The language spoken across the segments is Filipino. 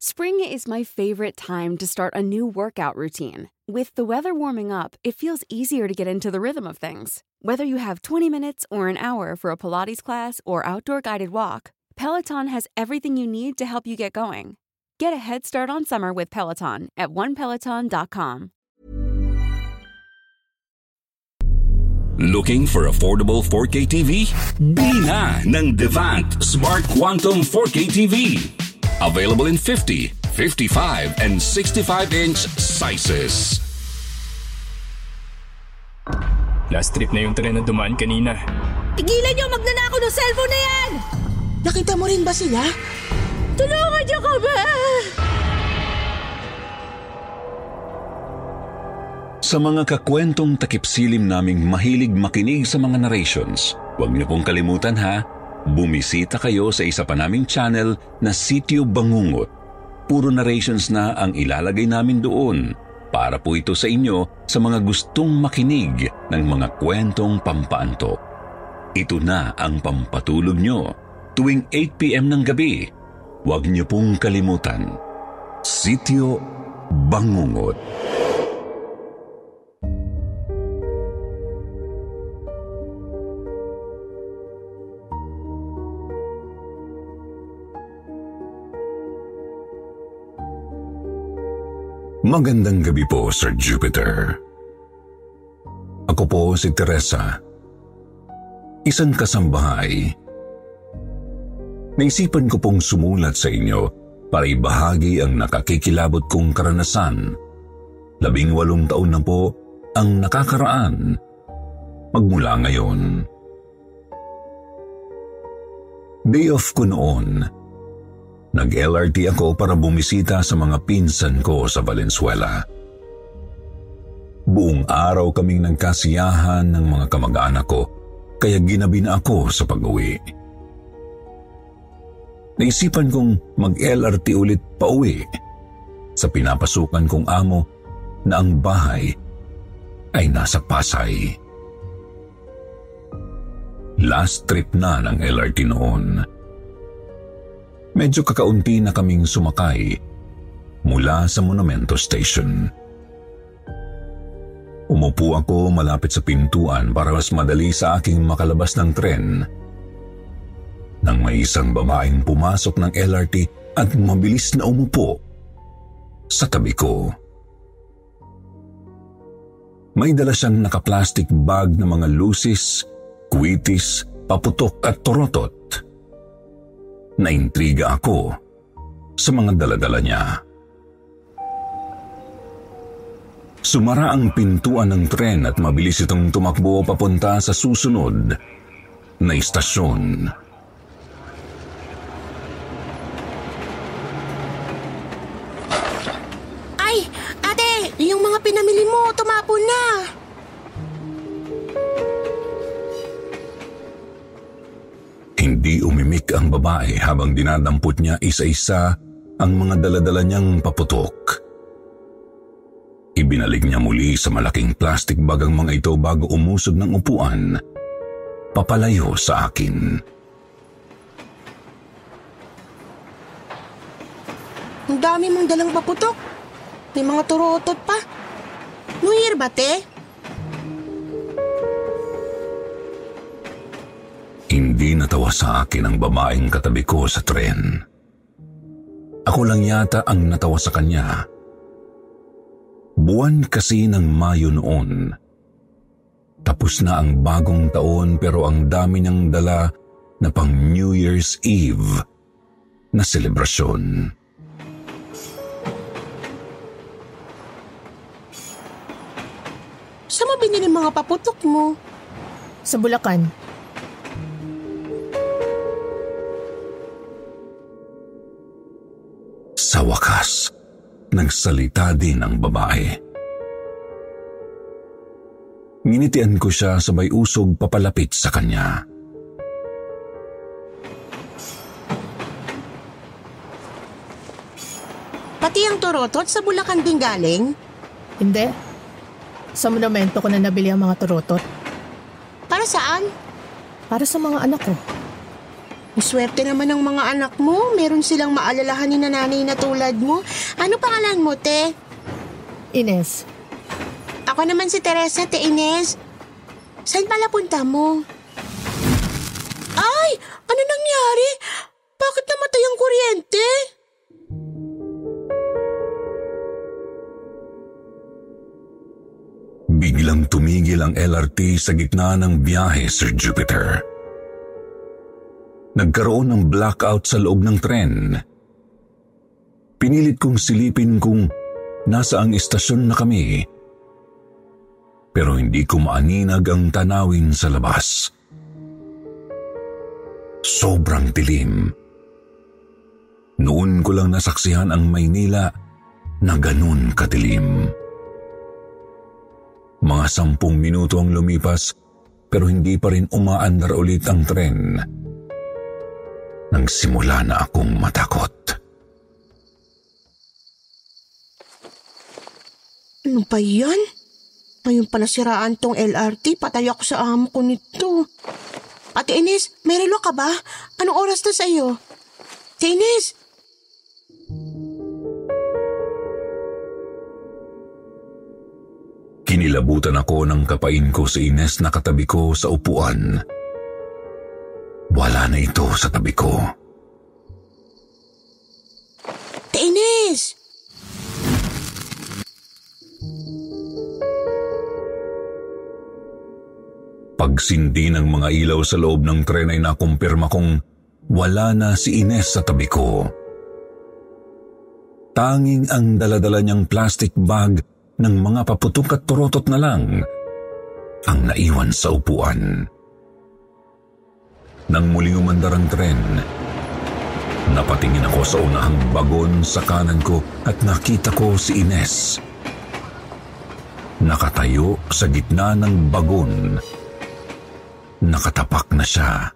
Spring is my favorite time to start a new workout routine. With the weather warming up, it feels easier to get into the rhythm of things. Whether you have 20 minutes or an hour for a Pilates class or outdoor guided walk, Peloton has everything you need to help you get going. Get a head start on summer with Peloton at onepeloton.com. Looking for affordable 4K TV? Bili na ng Devant Smart Quantum 4K TV. Available in 50, 55, and 65-inch sizes. Last trip na yung tren na dumaan kanina. Tigilan niyo magnanakaw ng cellphone na yan! Nakita mo rin ba sila? Tulungan niyo kami! Sa mga kakwentong takipsilim naming mahilig makinig sa mga narrations, huwag niyo pong kalimutan ha, bumisita kayo sa isa pa naming channel na Sityo Bangungot. Puro narrations na ang ilalagay namin doon para po ito sa inyo sa mga gustong makinig ng mga kwentong pampaanto. Ito na ang pampatulog nyo tuwing 8pm ng gabi. Huwag niyo pong kalimutan. Sityo Bangungot. Magandang gabi po, Sir Jupiter. Ako po si Teresa. Isang kasambahay. Naisipan ko pong sumulat sa inyo para ibahagi ang nakakikilabot kong karanasan. Labing walong taon na po ang nakakaraan magmula ngayon. Day off ko noon Nag-LRT ako para bumisita sa mga pinsan ko sa Valenzuela. Buong araw kaming nagkasiyahan ng mga kamag-anak ko, kaya ginabi na ako sa pag-uwi. Naisipan kong mag-LRT ulit pa uwi sa pinapasukan kong amo na ang bahay ay nasa Pasay. Last trip na ng LRT noon. Medyo kakaunti na kaming sumakay mula sa Monumento Station. Umupo ako malapit sa pintuan para mas madali sa aking makalabas ng tren. Nang may isang babaeng pumasok ng LRT at mabilis na umupo sa tabi ko. May dala siyang nakaplastic bag na mga lusis, kwitis, paputok at torotot naintriga ako sa mga daladala niya. Sumara ang pintuan ng tren at mabilis itong tumakbo papunta sa susunod na istasyon. Ay, ate, yung mga pinamili mo, tumapon na. Umimik ang babae habang dinadampot niya isa-isa ang mga daladala niyang paputok. Ibinalik niya muli sa malaking plastic bag ang mga ito bago umusog ng upuan, papalayo sa akin. Ang dami mong dalang paputok. May mga turotot pa. New Year ba, te? Hindi natawa sa akin ang babaeng katabi ko sa tren. Ako lang yata ang natawa sa kanya. Buwan kasi ng Mayo noon. Tapos na ang bagong taon pero ang dami niyang dala na pang New Year's Eve na selebrasyon. Saan mo binili mga paputok mo? Sa Bulacan. Nagsalita din ang babae. Nginitian ko siya sabay usog papalapit sa kanya. Pati ang turotot sa Bulacan din galing? Hindi. Sa monumento ko na nabili ang mga turotot. Para saan? Para sa mga anak ko. Swerte naman ng mga anak mo. Meron silang maalalahanin na nanay na tulad mo. Ano pangalan mo, te? Ines, Ako naman si Teresa, te Ines. Saan pala punta mo? Ay! Ano nangyari? Bakit namatay ang kuryente? Biglang tumigil ang LRT sa gitna ng biyahe, Sir Jupiter. Nagkaroon ng blackout sa loob ng tren. Pinilit kong silipin kung nasa ang istasyon na kami. Pero hindi ko maaninag ang tanawin sa labas. Sobrang dilim. Noon ko lang nasaksihan ang Maynila na ganun kadilim. Mga sampung minuto ang lumipas pero hindi pa rin umaandar ulit ang tren. Nang simula na akong matakot. Ano ba yan? Ngayon pa nasiraan tong LRT, patay ako sa amo ko nito. Ate Ines, may relo ka ba? Anong oras na sa'yo? Ate Ines! Kinilabutan ako ng kapain ko si Ines na katabi ko sa upuan. Wala na ito sa tabi ko. Ate Ines! Pagsindi ng mga ilaw sa loob ng tren ay nakumpirma kong wala na si Ines sa tabi ko. Tanging ang daladala niyang plastic bag ng mga paputok at turotot na lang ang naiwan sa upuan. Nang muling umandar ang tren, napatingin ako sa unahang bagon sa kanan ko at nakita ko si Ines. Nakatayo sa gitna ng bagon. Nakatapak na siya.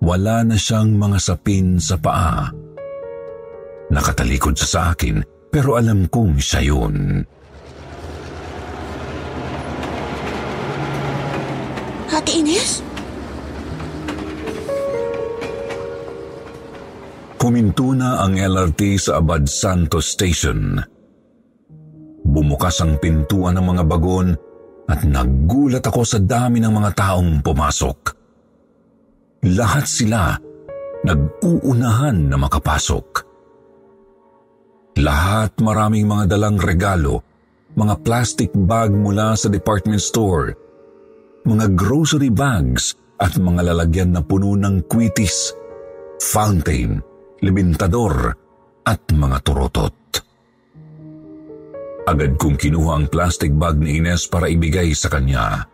Wala na siyang mga sapin sa paa. Nakatalikod sa akin pero alam kong siya yun. Ate Ines? Kuminto na ang LRT sa Abad Santos Station. Bumukas ang pintuan ng mga bagon at nagulat ako sa dami ng mga taong pumasok. Lahat sila nag-uunahan na makapasok. Lahat maraming mga dalang regalo, mga plastic bag mula sa department store, mga grocery bags at mga lalagyan na puno ng kwitis, fountain, libintador at mga turotot. Agad kong kinuha ang plastic bag ni Ines para ibigay sa kanya.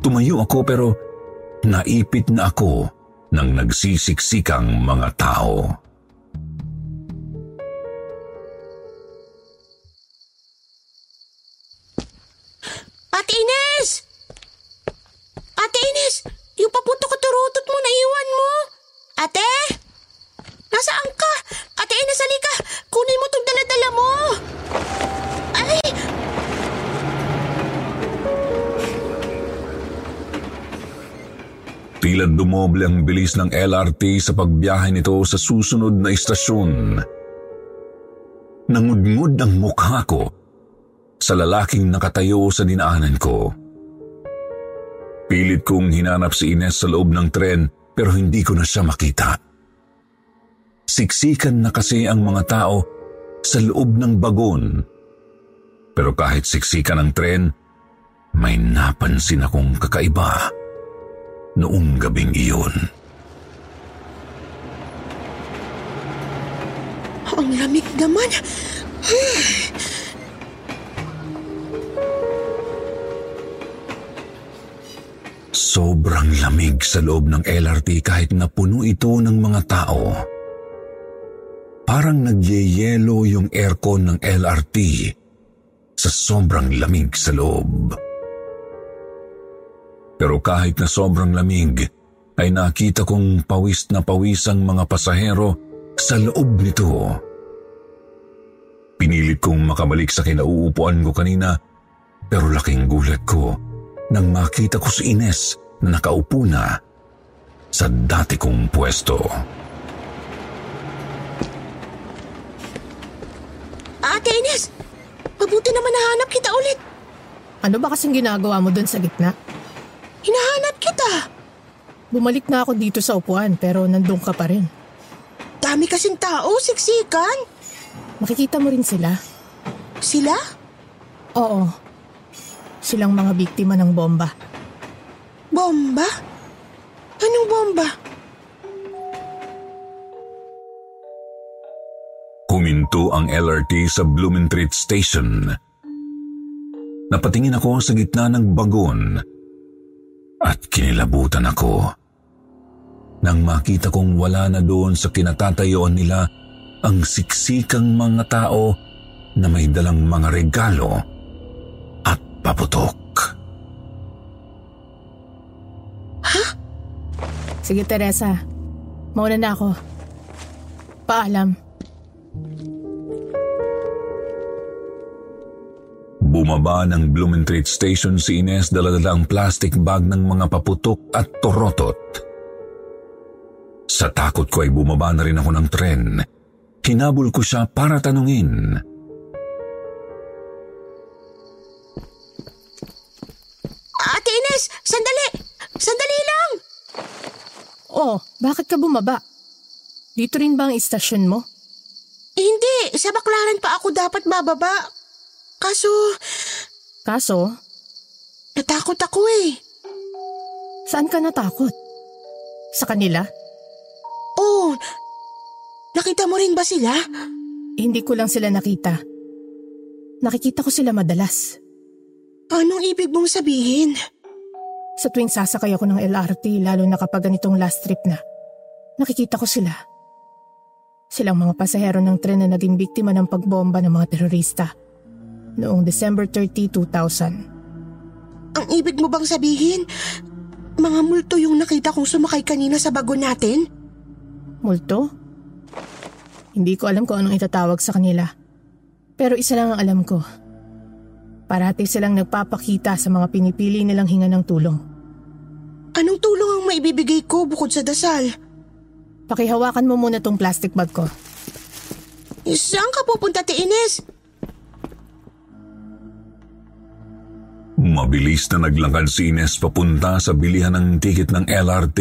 Tumayo ako pero naipit na ako ng nagsisiksikang mga tao. Ate Ines! Ate Ines! Yung paputok at turutot mo, naiwan mo! Ate? Nasaan ka? Ate Ines, halika! Kunin mo tong daladala mo! Ay! Tila dumoble ang bilis ng LRT sa pagbiyahe nito sa susunod na istasyon. Nangudngod ang mukha ko sa lalaking nakatayo sa dinaanan ko. Pilit kong hinanap si Ines sa loob ng tren pero hindi ko na siya makita. Siksikan na kasi ang mga tao sa loob ng bagon. Pero kahit siksikan ang tren, may napansin akong kakaiba noong gabing iyon. Ang lamig naman. Sobrang lamig sa loob ng LRT kahit na puno ito ng mga tao. Parang nagyeyelo yung aircon ng LRT sa sobrang lamig sa loob. Pero kahit na sobrang lamig, ay nakita kong pawis na pawis ang mga pasahero sa loob nito. Pinilit kong makabalik sa kinauupuan ko kanina pero laking gulat ko nang makita ko si Ines na nakaupo na sa dati kong pwesto. Ate Ines, mabuti naman nahanap kita ulit. Ano ba kasing ginagawa mo dun sa gitna? Hinahanap kita. Bumalik na ako dito sa upuan pero nandun ka pa rin. Dami kasing tao, siksikan. Makikita mo rin sila? Sila? Oo. Silang mga biktima ng bomba. Bomba? Anong bomba? Huminto ang LRT sa Blumentritt Station. Napatingin ako sa gitna ng bagon at kinilabutan ako. Nang makita kong wala na doon sa kinatatayuan nila ang siksikang mga tao na may dalang mga regalo at paputok. Sige Teresa, mauna na ako. Paalam. Bumaba ng Blumentritt Station si Ines daladala ang plastic bag ng mga paputok at torotot. Sa takot ko ay bumaba na rin ako ng tren. Hinabol ko siya para tanungin. Ate Ines, sandali! Sandali lang! Oh, bakit ka bumaba? Dito rin ba ang istasyon mo? Hindi, sa baklaran pa ako dapat bababa. Kaso, Kaso, natakot ako eh. saan ka natakot? Sa kanila? Oh, nakita mo rin ba sila? Hindi ko lang sila nakita. Nakikita ko sila madalas. Anong ibig mong sabihin? Sa tuwing sasakay ako ng LRT, lalo na kapag ganitong last trip na, nakikita ko sila. Silang mga pasahero ng tren na naging biktima ng pagbomba ng mga terorista noong December 30, 2000. Ang ibig mo bang sabihin, mga multo yung nakita kong sumakay kanina sa bago natin? Multo? Hindi ko alam kung anong itatawag sa kanila. Pero isa lang ang alam ko. Parati silang nagpapakita sa mga pinipili nilang hinga ng tulong. Anong tulong ang maibibigay ko bukod sa dasal? Pakihawakan mo muna tong plastic bag ko. Saan ka pupunta, Te Ines? Mabilis na naglakad si Ines papunta sa bilihan ng tiket ng LRT.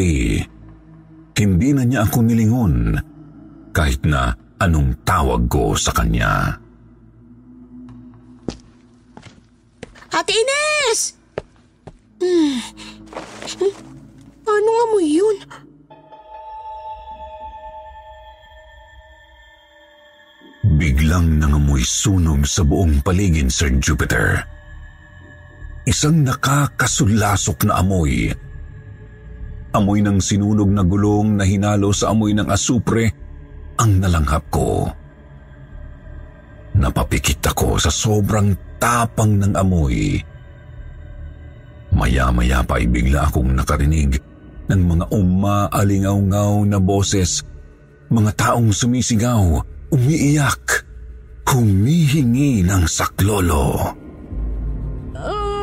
Hindi na niya ako nilingon kahit na anong tawag ko sa kanya. Ate Ines! Hmm. Ano nga mo yun? Biglang nangamoy sunog sa buong paligid, Sir Jupiter. Isang nakakasulasok na amoy. Amoy ng sinunog na gulong na hinalo sa amoy ng asupre ang nalanghap ko. Napapikit ako sa sobrang tapang ng amoy. Maya-maya pa ay bigla akong nakarinig ng mga umaalingaw-ngaw na boses, mga taong sumisigaw, umiiyak, humihingi ng saklolo. Oh,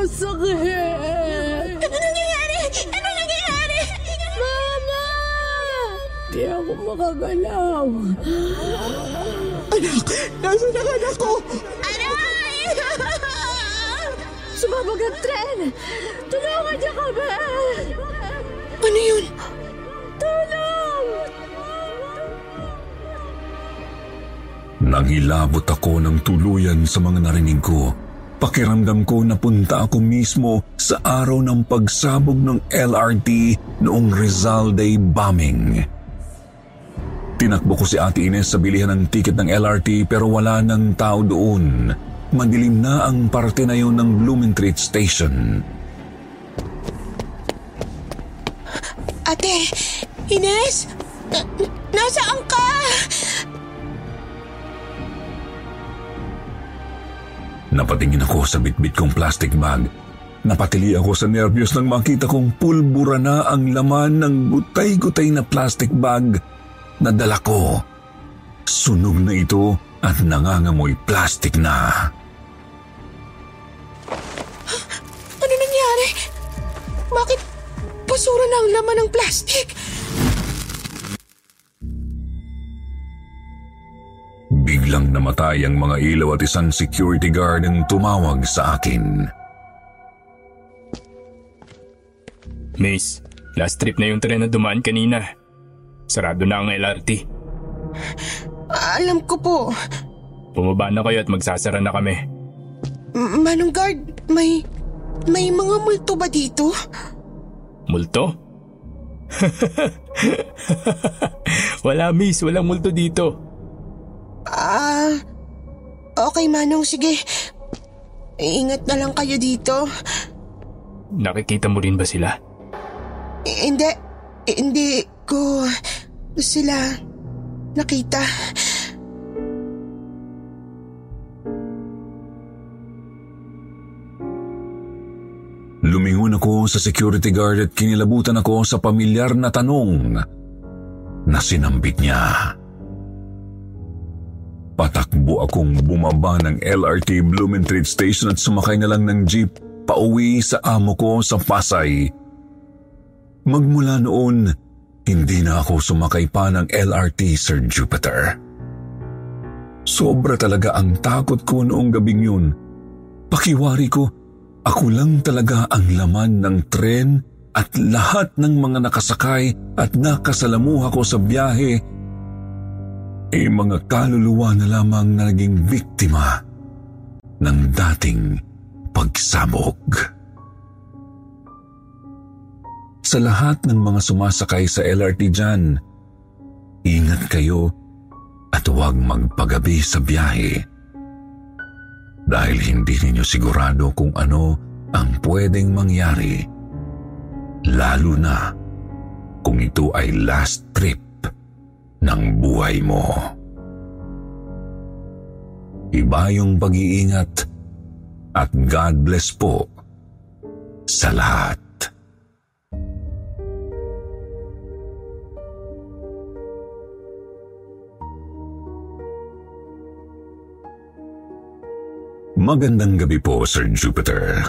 sakit! Ano nangyayari? Ano nangyayari? Mama! Di ako makagalaw. Anak, nasa na anak ko? Aray! Sumabog ang tren! Tulungan niyo kami! ano yun? Tulong! Nangilabot ako ng tuluyan sa mga narinig ko. Pakiramdam ko na punta ako mismo sa araw ng pagsabog ng LRT noong Rizal Day bombing. Tinakbo ko si Ate Ines sa bilihan ng tiket ng LRT pero wala nang tao doon. Madilim na ang parte na yun ng Blumentritt Station. Ate, Ines? Na- nasaan ka? Napatingin ako sa bitbit kong plastic bag. Napatili ako sa nervyos nang makita kong pulbura na ang laman ng gutay-gutay na plastic bag na dala ko. Sunog na ito at nangangamoy plastic na. Ano nangyari? Bakit basura na ang laman ng plastic? Biglang namatay ang mga ilaw at isang security guard ang tumawag sa akin. Miss, last trip na yung tren na dumaan kanina. Sarado na ang LRT. Alam ko po. Bumaba na kayo at magsasara na kami. M- Manong guard, may... May mga multo ba dito? Multo? Wala miss, walang multo dito. Ah... okay Manong, sige. Ingat na lang kayo dito. Nakikita mo rin ba sila? Hindi, hindi ko sila nakita. Lumingon ako sa security guard at kinilabutan ako sa pamilyar na tanong na sinambit niya. Patakbo akong bumaba ng LRT Blumentritt Station at sumakay na lang ng jeep pauwi sa amo ko sa Pasay. Magmula noon, hindi na ako sumakay pa ng LRT, Sir Jupiter. Sobra talaga ang takot ko noong gabing yun. Pakiwari ko, ako lang talaga ang laman ng tren at lahat ng mga nakasakay at nakasalamuha ko sa biyahe ay mga kaluluwa na lamang na naging biktima ng dating pagsabog. Sa lahat ng mga sumasakay sa LRT dyan, ingat kayo at huwag magpagabi sa biyahe. Dahil hindi ninyo sigurado kung ano ang pwedeng mangyari, lalo na kung ito ay last trip ng buhay mo. Iba yung pag-iingat at God bless po sa lahat. Magandang gabi po, Sir Jupiter.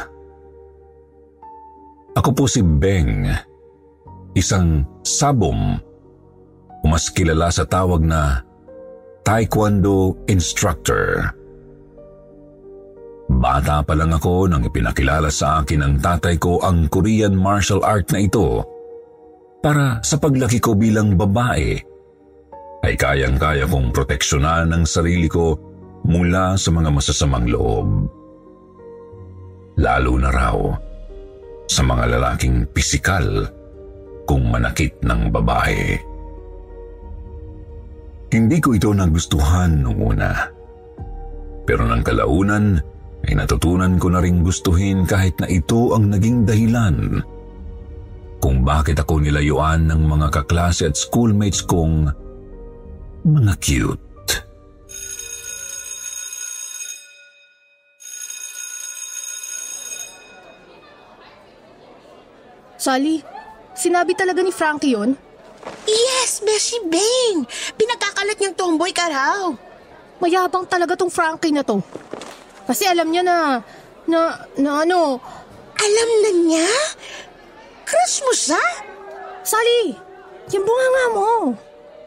Ako po si Beng, isang sabom o mas kilala sa tawag na Taekwondo Instructor. Bata pa lang ako nang ipinakilala sa akin ng tatay ko ang Korean martial art na ito para sa paglaki ko bilang babae ay kayang-kaya kong proteksyonan ang sarili ko mula sa mga masasamang loob. Lalo na raw sa mga lalaking pisikal kung manakit ng babae. Hindi ko ito nagustuhan nung una. Pero ng kalaunan ay natutunan ko na ring gustuhin kahit na ito ang naging dahilan kung bakit ako nilayuan ng mga kaklase at schoolmates kong mga cute. Sally, sinabi talaga ni Frankie yon? Yes, Beshi Bang! Pinagkakalat niyang tomboy ka raw. Mayabang talaga tong Frankie na to. Kasi alam niya na, na, na ano, Alam na niya? Crush mo siya? Sally, yung bunganga mo.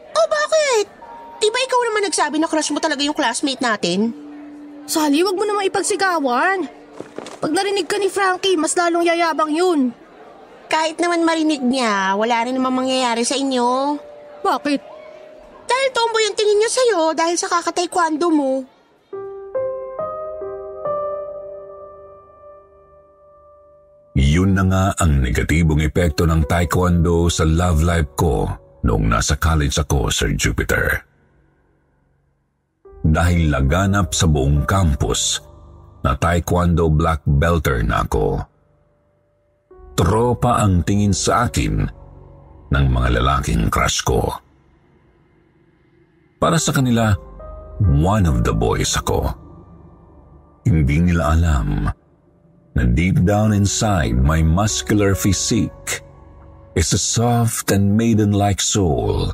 O bakit? Di ba ikaw naman nagsabi na crush mo talaga yung classmate natin? Sally, wag mo naman ipagsigawan. Pag narinig ka ni Frankie, mas lalong yayabang yun. Kahit naman marinig niya, wala rin namang mangyayari sa inyo. Bakit? Dahil tomboy ang tingin niya sa'yo dahil sa kakataekwondo mo. Yun na nga ang negatibong epekto ng taekwondo sa love life ko noong nasa college ako, Sir Jupiter. Dahil laganap sa buong campus na taekwondo black belter na ako. Tropa ang tingin sa akin ng mga lalaking crush ko. Para sa kanila, one of the boys ako. Hindi nila alam na deep down inside my muscular physique is a soft and maiden-like soul,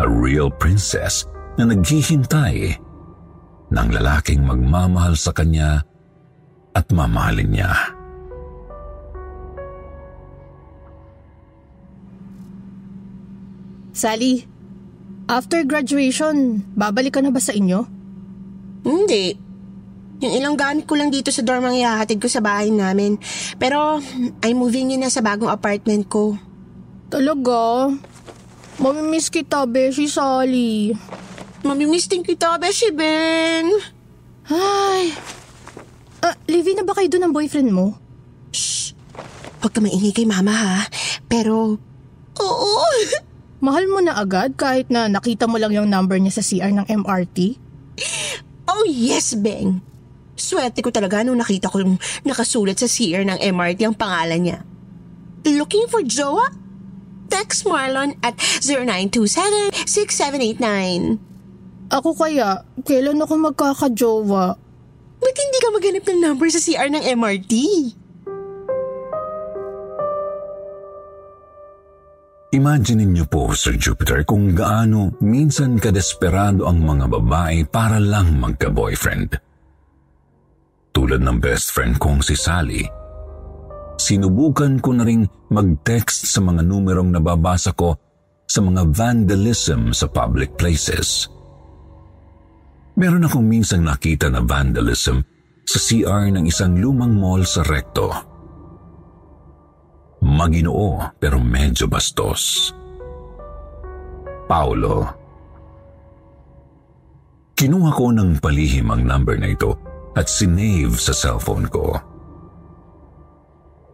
a real princess na naghihintay ng lalaking magmamahal sa kanya at mamahalin niya. Sally, After graduation, babalik ka na ba sa inyo? Hindi. Yung ilang gamit ko lang dito sa dorm ang ihahatid ko sa bahay namin. Pero I'm moving in na sa bagong apartment ko. Talaga? Mamimiss kita, Beshi Sally. Mamimiss din kita, Beshi Ben. Ay. Ah, live na ba kayo doon ng boyfriend mo? Huwag ka maingay kay mama ha. Pero, oo. Mahal mo na agad kahit na nakita mo lang yung number niya sa CR ng MRT? Oh yes, Beng. Swerte ko talaga nung nakita ko yung nakasulat sa CR ng MRT ang pangalan niya. Looking for Joa? Text Marlon at 0927-6789. Ako kaya, kailan ako magkakajowa? Ba't hindi ka maghanap ng number sa CR ng MRT? Imagine niyo po, Sir Jupiter, kung gaano minsan kadesperado ang mga babae para lang magka-boyfriend. Tulad ng best friend kong si Sally, sinubukan ko na ring mag-text sa mga numerong nababasa ko sa mga vandalism sa public places. Meron akong minsang nakita na vandalism sa CR ng isang lumang mall sa Recto. Maginoo pero medyo bastos. Paulo. Kinuha ko ng palihim ang number na ito at sinave sa cellphone ko.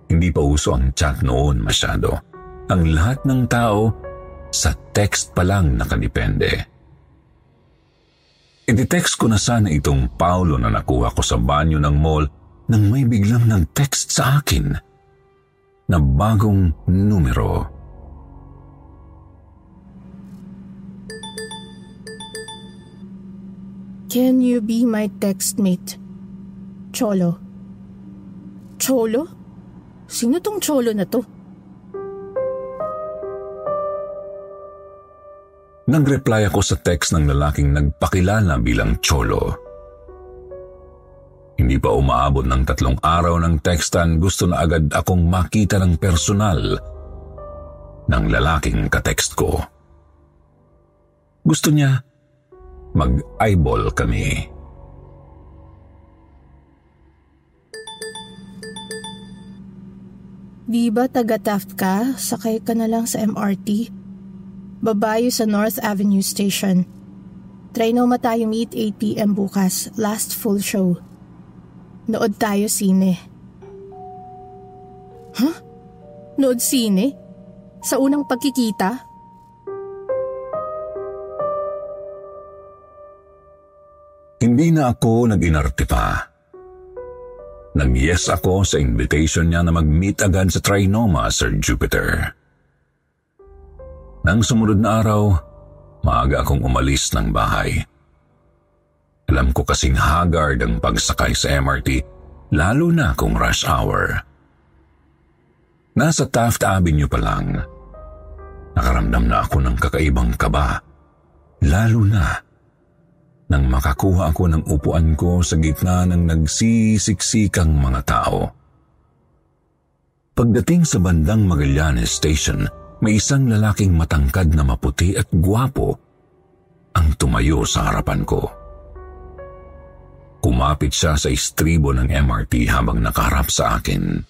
Hindi pa uso ang chat noon masyado. Ang lahat ng tao sa text pa lang nakadepende. I-text ko na sana itong Paulo na nakuha ko sa banyo ng mall nang may biglang nag-text sa akin na bagong numero. Can you be my textmate? Cholo. Cholo? Sino tong cholo na to? Nag-reply ako sa text ng lalaking nagpakilala bilang cholo. Hindi pa umaabot ng tatlong araw ng textan, gusto na agad akong makita ng personal ng lalaking katext ko. Gusto niya mag-eyeball kami. Di ba taga-Taft ka? Sakay ka na lang sa MRT. Babayo sa North Avenue Station. Try na tayo meet 8pm bukas, last full show. Nood tayo sine. Huh? Nood sine? Sa unang pagkikita? Hindi na ako nag-inarte pa. Nag-yes ako sa invitation niya na mag-meet agad sa Trinoma, Sir Jupiter. Nang sumunod na araw, maaga akong umalis ng bahay. Alam ko kasing haggard ang pagsakay sa MRT, lalo na kung rush hour. Nasa Taft Avenue pa lang. Nakaramdam na ako ng kakaibang kaba, lalo na nang makakuha ako ng upuan ko sa gitna ng nagsisisiksikang mga tao. Pagdating sa bandang Magallanes Station, may isang lalaking matangkad na maputi at gwapo ang tumayo sa harapan ko. Kumapit siya sa istribo ng MRT habang nakaharap sa akin.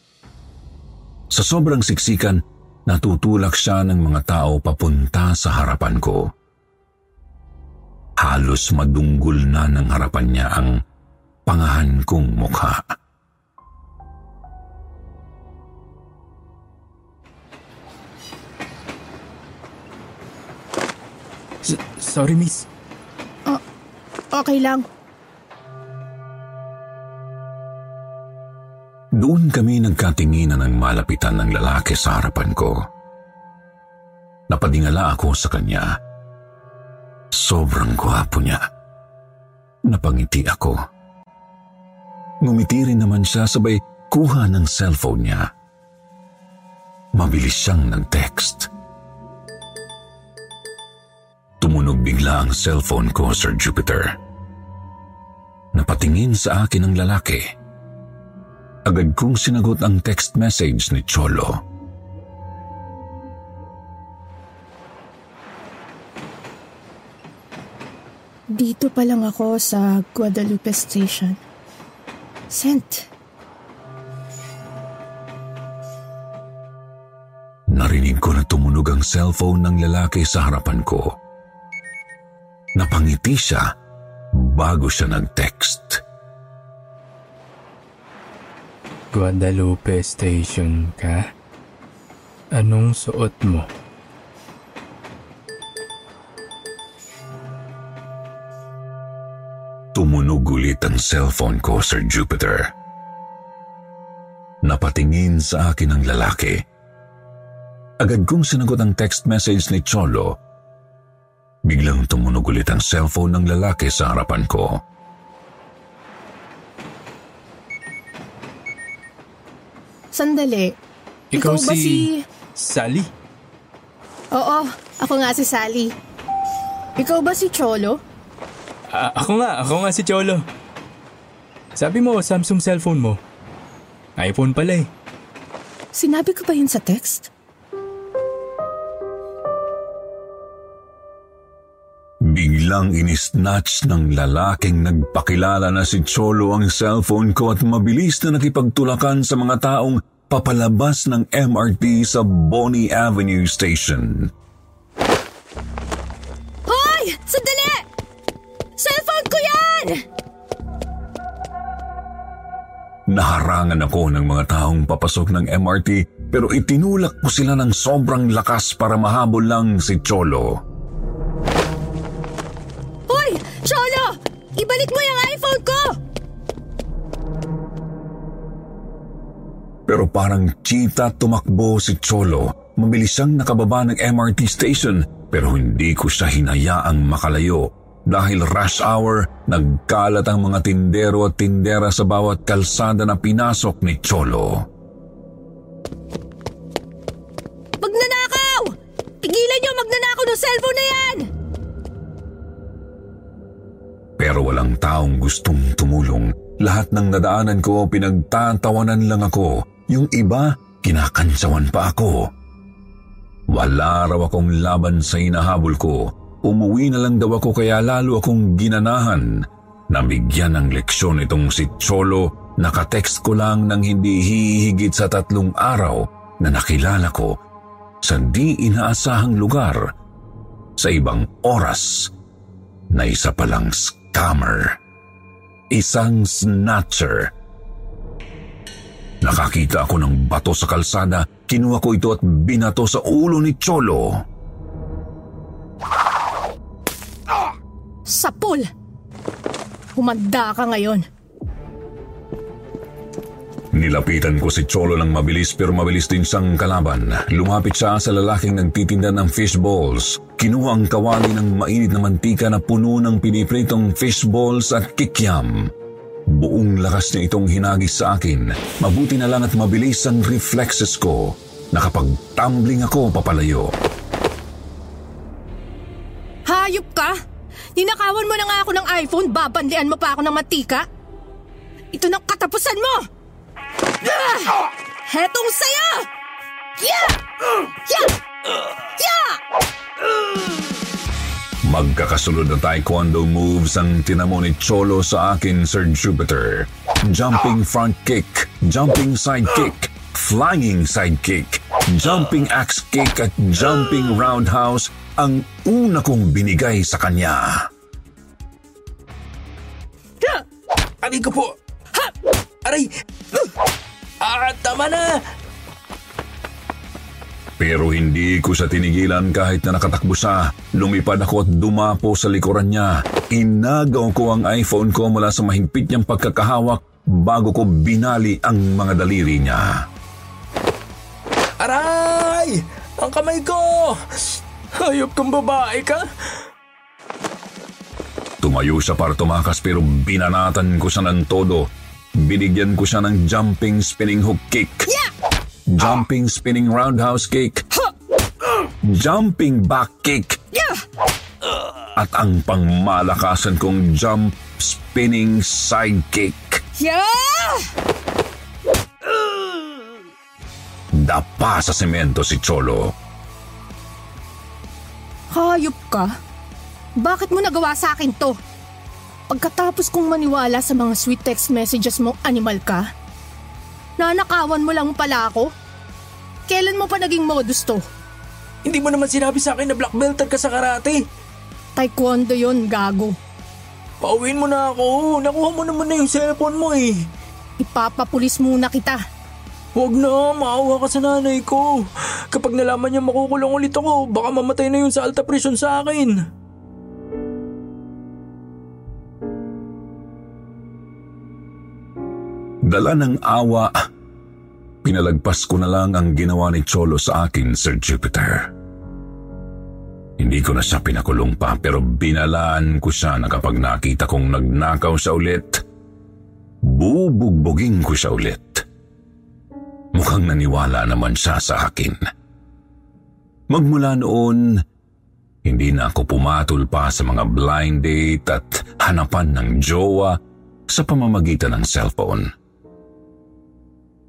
Sa sobrang siksikan, natutulak siya ng mga tao papunta sa harapan ko. Halos madunggol na ng harapan niya ang pangahan kong mukha. S- sorry, miss. Uh, okay lang. Doon kami nagkatinginan ng malapitan ng lalaki sa harapan ko. Napadingala ako sa kanya. Sobrang gwapo niya. Napangiti ako. Ngumiti rin naman siya sabay kuha ng cellphone niya. Mabilis siyang nag-text. Tumunog bigla ang cellphone ko, Sir Jupiter. Napatingin sa akin ang lalaki. Agad kong sinagot ang text message ni Cholo. Dito pa lang ako sa Guadalupe Station. Sent. Narinig ko na tumunog ang cellphone ng lalaki sa harapan ko. Napangiti siya bago siya nag-text. Guadalupe Station ka? Anong suot mo? Tumunog ulit ang cellphone ko, Sir Jupiter. Napatingin sa akin ang lalaki. Agad kong sinagot ang text message ni Cholo. Biglang tumunog ulit ang cellphone ng lalaki sa harapan ko. Sandali. Ikaw, ba si... Sally? Oo, ako nga si Sally. Ikaw ba si Cholo? Ah, ako nga, ako nga si Cholo. Sabi mo, Samsung cellphone mo. iPhone pala eh. Sinabi ko ba yun sa text? Biglang inisnatch ng lalaking nagpakilala na si Cholo ang cellphone ko at mabilis na nakipagtulakan sa mga taong papalabas ng MRT sa Bonnie Avenue Station. Hoy! Sandali! Cellphone ko yan! Naharangan ako ng mga taong papasok ng MRT pero itinulak ko sila ng sobrang lakas para mahabol lang si Cholo. Ibalik mo yung iPhone ko! Pero parang cheetah tumakbo si Cholo. Mabilis siyang nakababa ng MRT station pero hindi ko siya hinayaang makalayo. Dahil rush hour, nagkalat ang mga tindero at tindera sa bawat kalsada na pinasok ni Cholo. Magnanakaw! Tigilan niyo magnanakaw ng cellphone na yan! Pero walang taong gustong tumulong. Lahat ng nadaanan ko, pinagtatawanan lang ako. Yung iba, kinakantsawan pa ako. Wala raw akong laban sa hinahabol ko. Umuwi na lang daw ako kaya lalo akong ginanahan. Nabigyan ng leksyon itong si Cholo, nakatext ko lang nang hindi hihigit sa tatlong araw na nakilala ko sa di inaasahang lugar sa ibang oras na isa palang scammer. Isang snatcher. Nakakita ako ng bato sa kalsada, kinuha ko ito at binato sa ulo ni Cholo. Sapul! Humanda ka ngayon. Nilapitan ko si Cholo ng mabilis pero mabilis din siyang kalaban. Lumapit siya sa lalaking nagtitinda ng fish balls. Kinuha ang kawali ng mainit na mantika na puno ng pinipritong fish balls at kikiam. Buong lakas niya itong hinagis sa akin. Mabuti na lang at mabilis ang reflexes ko. Nakapag-tumbling ako papalayo. Hayop ka! Ninakawan mo na nga ako ng iPhone, babanlian mo pa ako ng matika? Ito ng katapusan mo! Ah! Hetong saya! Yeah! Yeah! Yeah! Magkakasunod na taekwondo moves ang tinamo ni Cholo sa akin, Sir Jupiter. Jumping front kick, jumping side kick, flying side kick, jumping axe kick at jumping roundhouse ang una kong binigay sa kanya. Aray ko po! Ha! Aray! Ah, tama na! Pero hindi ko siya tinigilan kahit na nakatakbo siya. Lumipad ako at dumapo sa likuran niya. Inagaw ko ang iPhone ko mula sa mahigpit niyang pagkakahawak bago ko binali ang mga daliri niya. Aray! Ang kamay ko! Hayop kang babae ka? Tumayo siya para tumakas pero binanatan ko siya ng todo. Binigyan ko siya ng jumping spinning hook kick. Jumping spinning roundhouse kick. Jumping back kick. At ang pangmalakasan kong jump spinning side kick. Yeah! Dapa sa semento si Cholo. Hayop ka? Bakit mo nagawa sa akin to? Pagkatapos kong maniwala sa mga sweet text messages mo, animal ka? Nanakawan mo lang pala ako? Kailan mo pa naging modus to? Hindi mo naman sinabi sa akin na black belter ka sa karate. Taekwondo yon gago. Pauwiin mo na ako. Nakuha mo naman na yung cellphone mo eh. Ipapapulis muna kita. Huwag na, maawa ka sa nanay ko. Kapag nalaman niya makukulong ulit ako, baka mamatay na yun sa alta presyon sa akin. Dala ng awa, pinalagpas ko na lang ang ginawa ni Cholo sa akin, Sir Jupiter. Hindi ko na siya pinakulong pa pero binalaan ko siya na kapag nakita kong nagnakaw siya ulit, bubugbugin ko siya ulit. Mukhang naniwala naman siya sa akin. Magmula noon, hindi na ako pumatol pa sa mga blind date at hanapan ng jowa sa pamamagitan ng cellphone.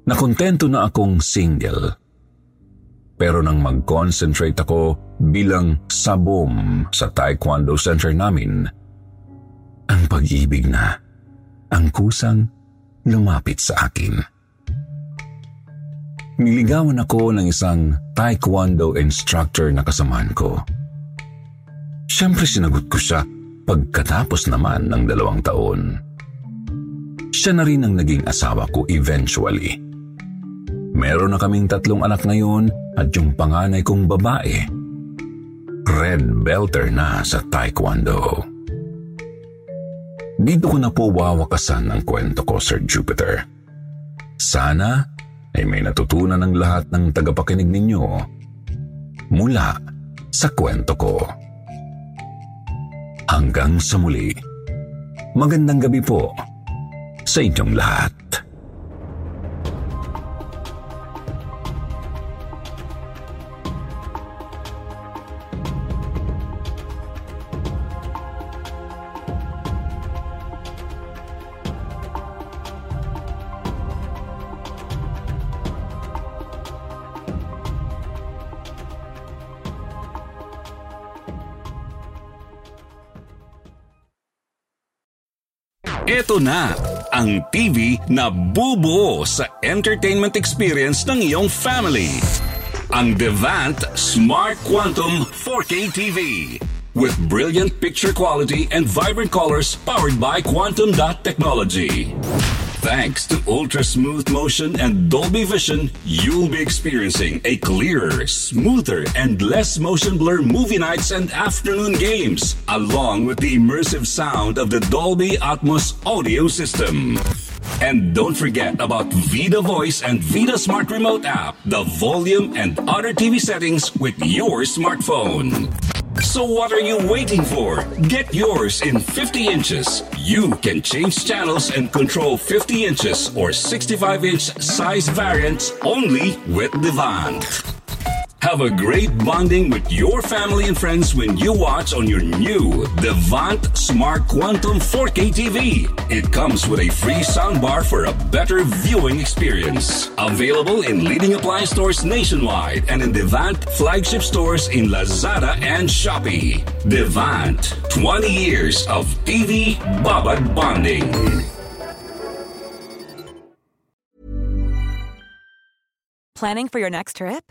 Nakontento na akong single. Pero nang mag-concentrate ako bilang sabom sa taekwondo center namin, ang pag-ibig na ang kusang lumapit sa akin. Niligawan ako ng isang taekwondo instructor na kasamahan ko. Siyempre sinagot ko siya pagkatapos naman ng dalawang taon. Siya na rin ang naging asawa ko eventually. Meron na kaming tatlong anak ngayon at yung panganay kong babae, red belter na sa taekwondo. Dito ko na po wawakasan ang kwento ko, Sir Jupiter. Sana ay may natutunan ng lahat ng tagapakinig ninyo mula sa kwento ko. Hanggang sa muli, magandang gabi po sa inyong lahat. Ito na ang TV na bubuo sa entertainment experience ng iyong family. Ang Devant Smart Quantum 4K TV with brilliant picture quality and vibrant colors powered by Quantum Dot Technology. Thanks to ultra smooth motion and Dolby Vision, you'll be experiencing a clearer, smoother, and less motion blur movie nights and afternoon games, along with the immersive sound of the Dolby Atmos audio system. And don't forget about Vida Voice and Vida Smart Remote app, the volume and other TV settings with your smartphone. So what are you waiting for? Get yours in 50 inches. You can change channels and control 50 inches or 65 inch size variants only with Devant. Have a great bonding with your family and friends when you watch on your new Devant Smart Quantum 4K TV. It comes with a free soundbar for a better viewing experience. Available in leading appliance stores nationwide and in Devant flagship stores in Lazada and Shopee. Devant, 20 years of TV Babad bonding. Planning for your next trip?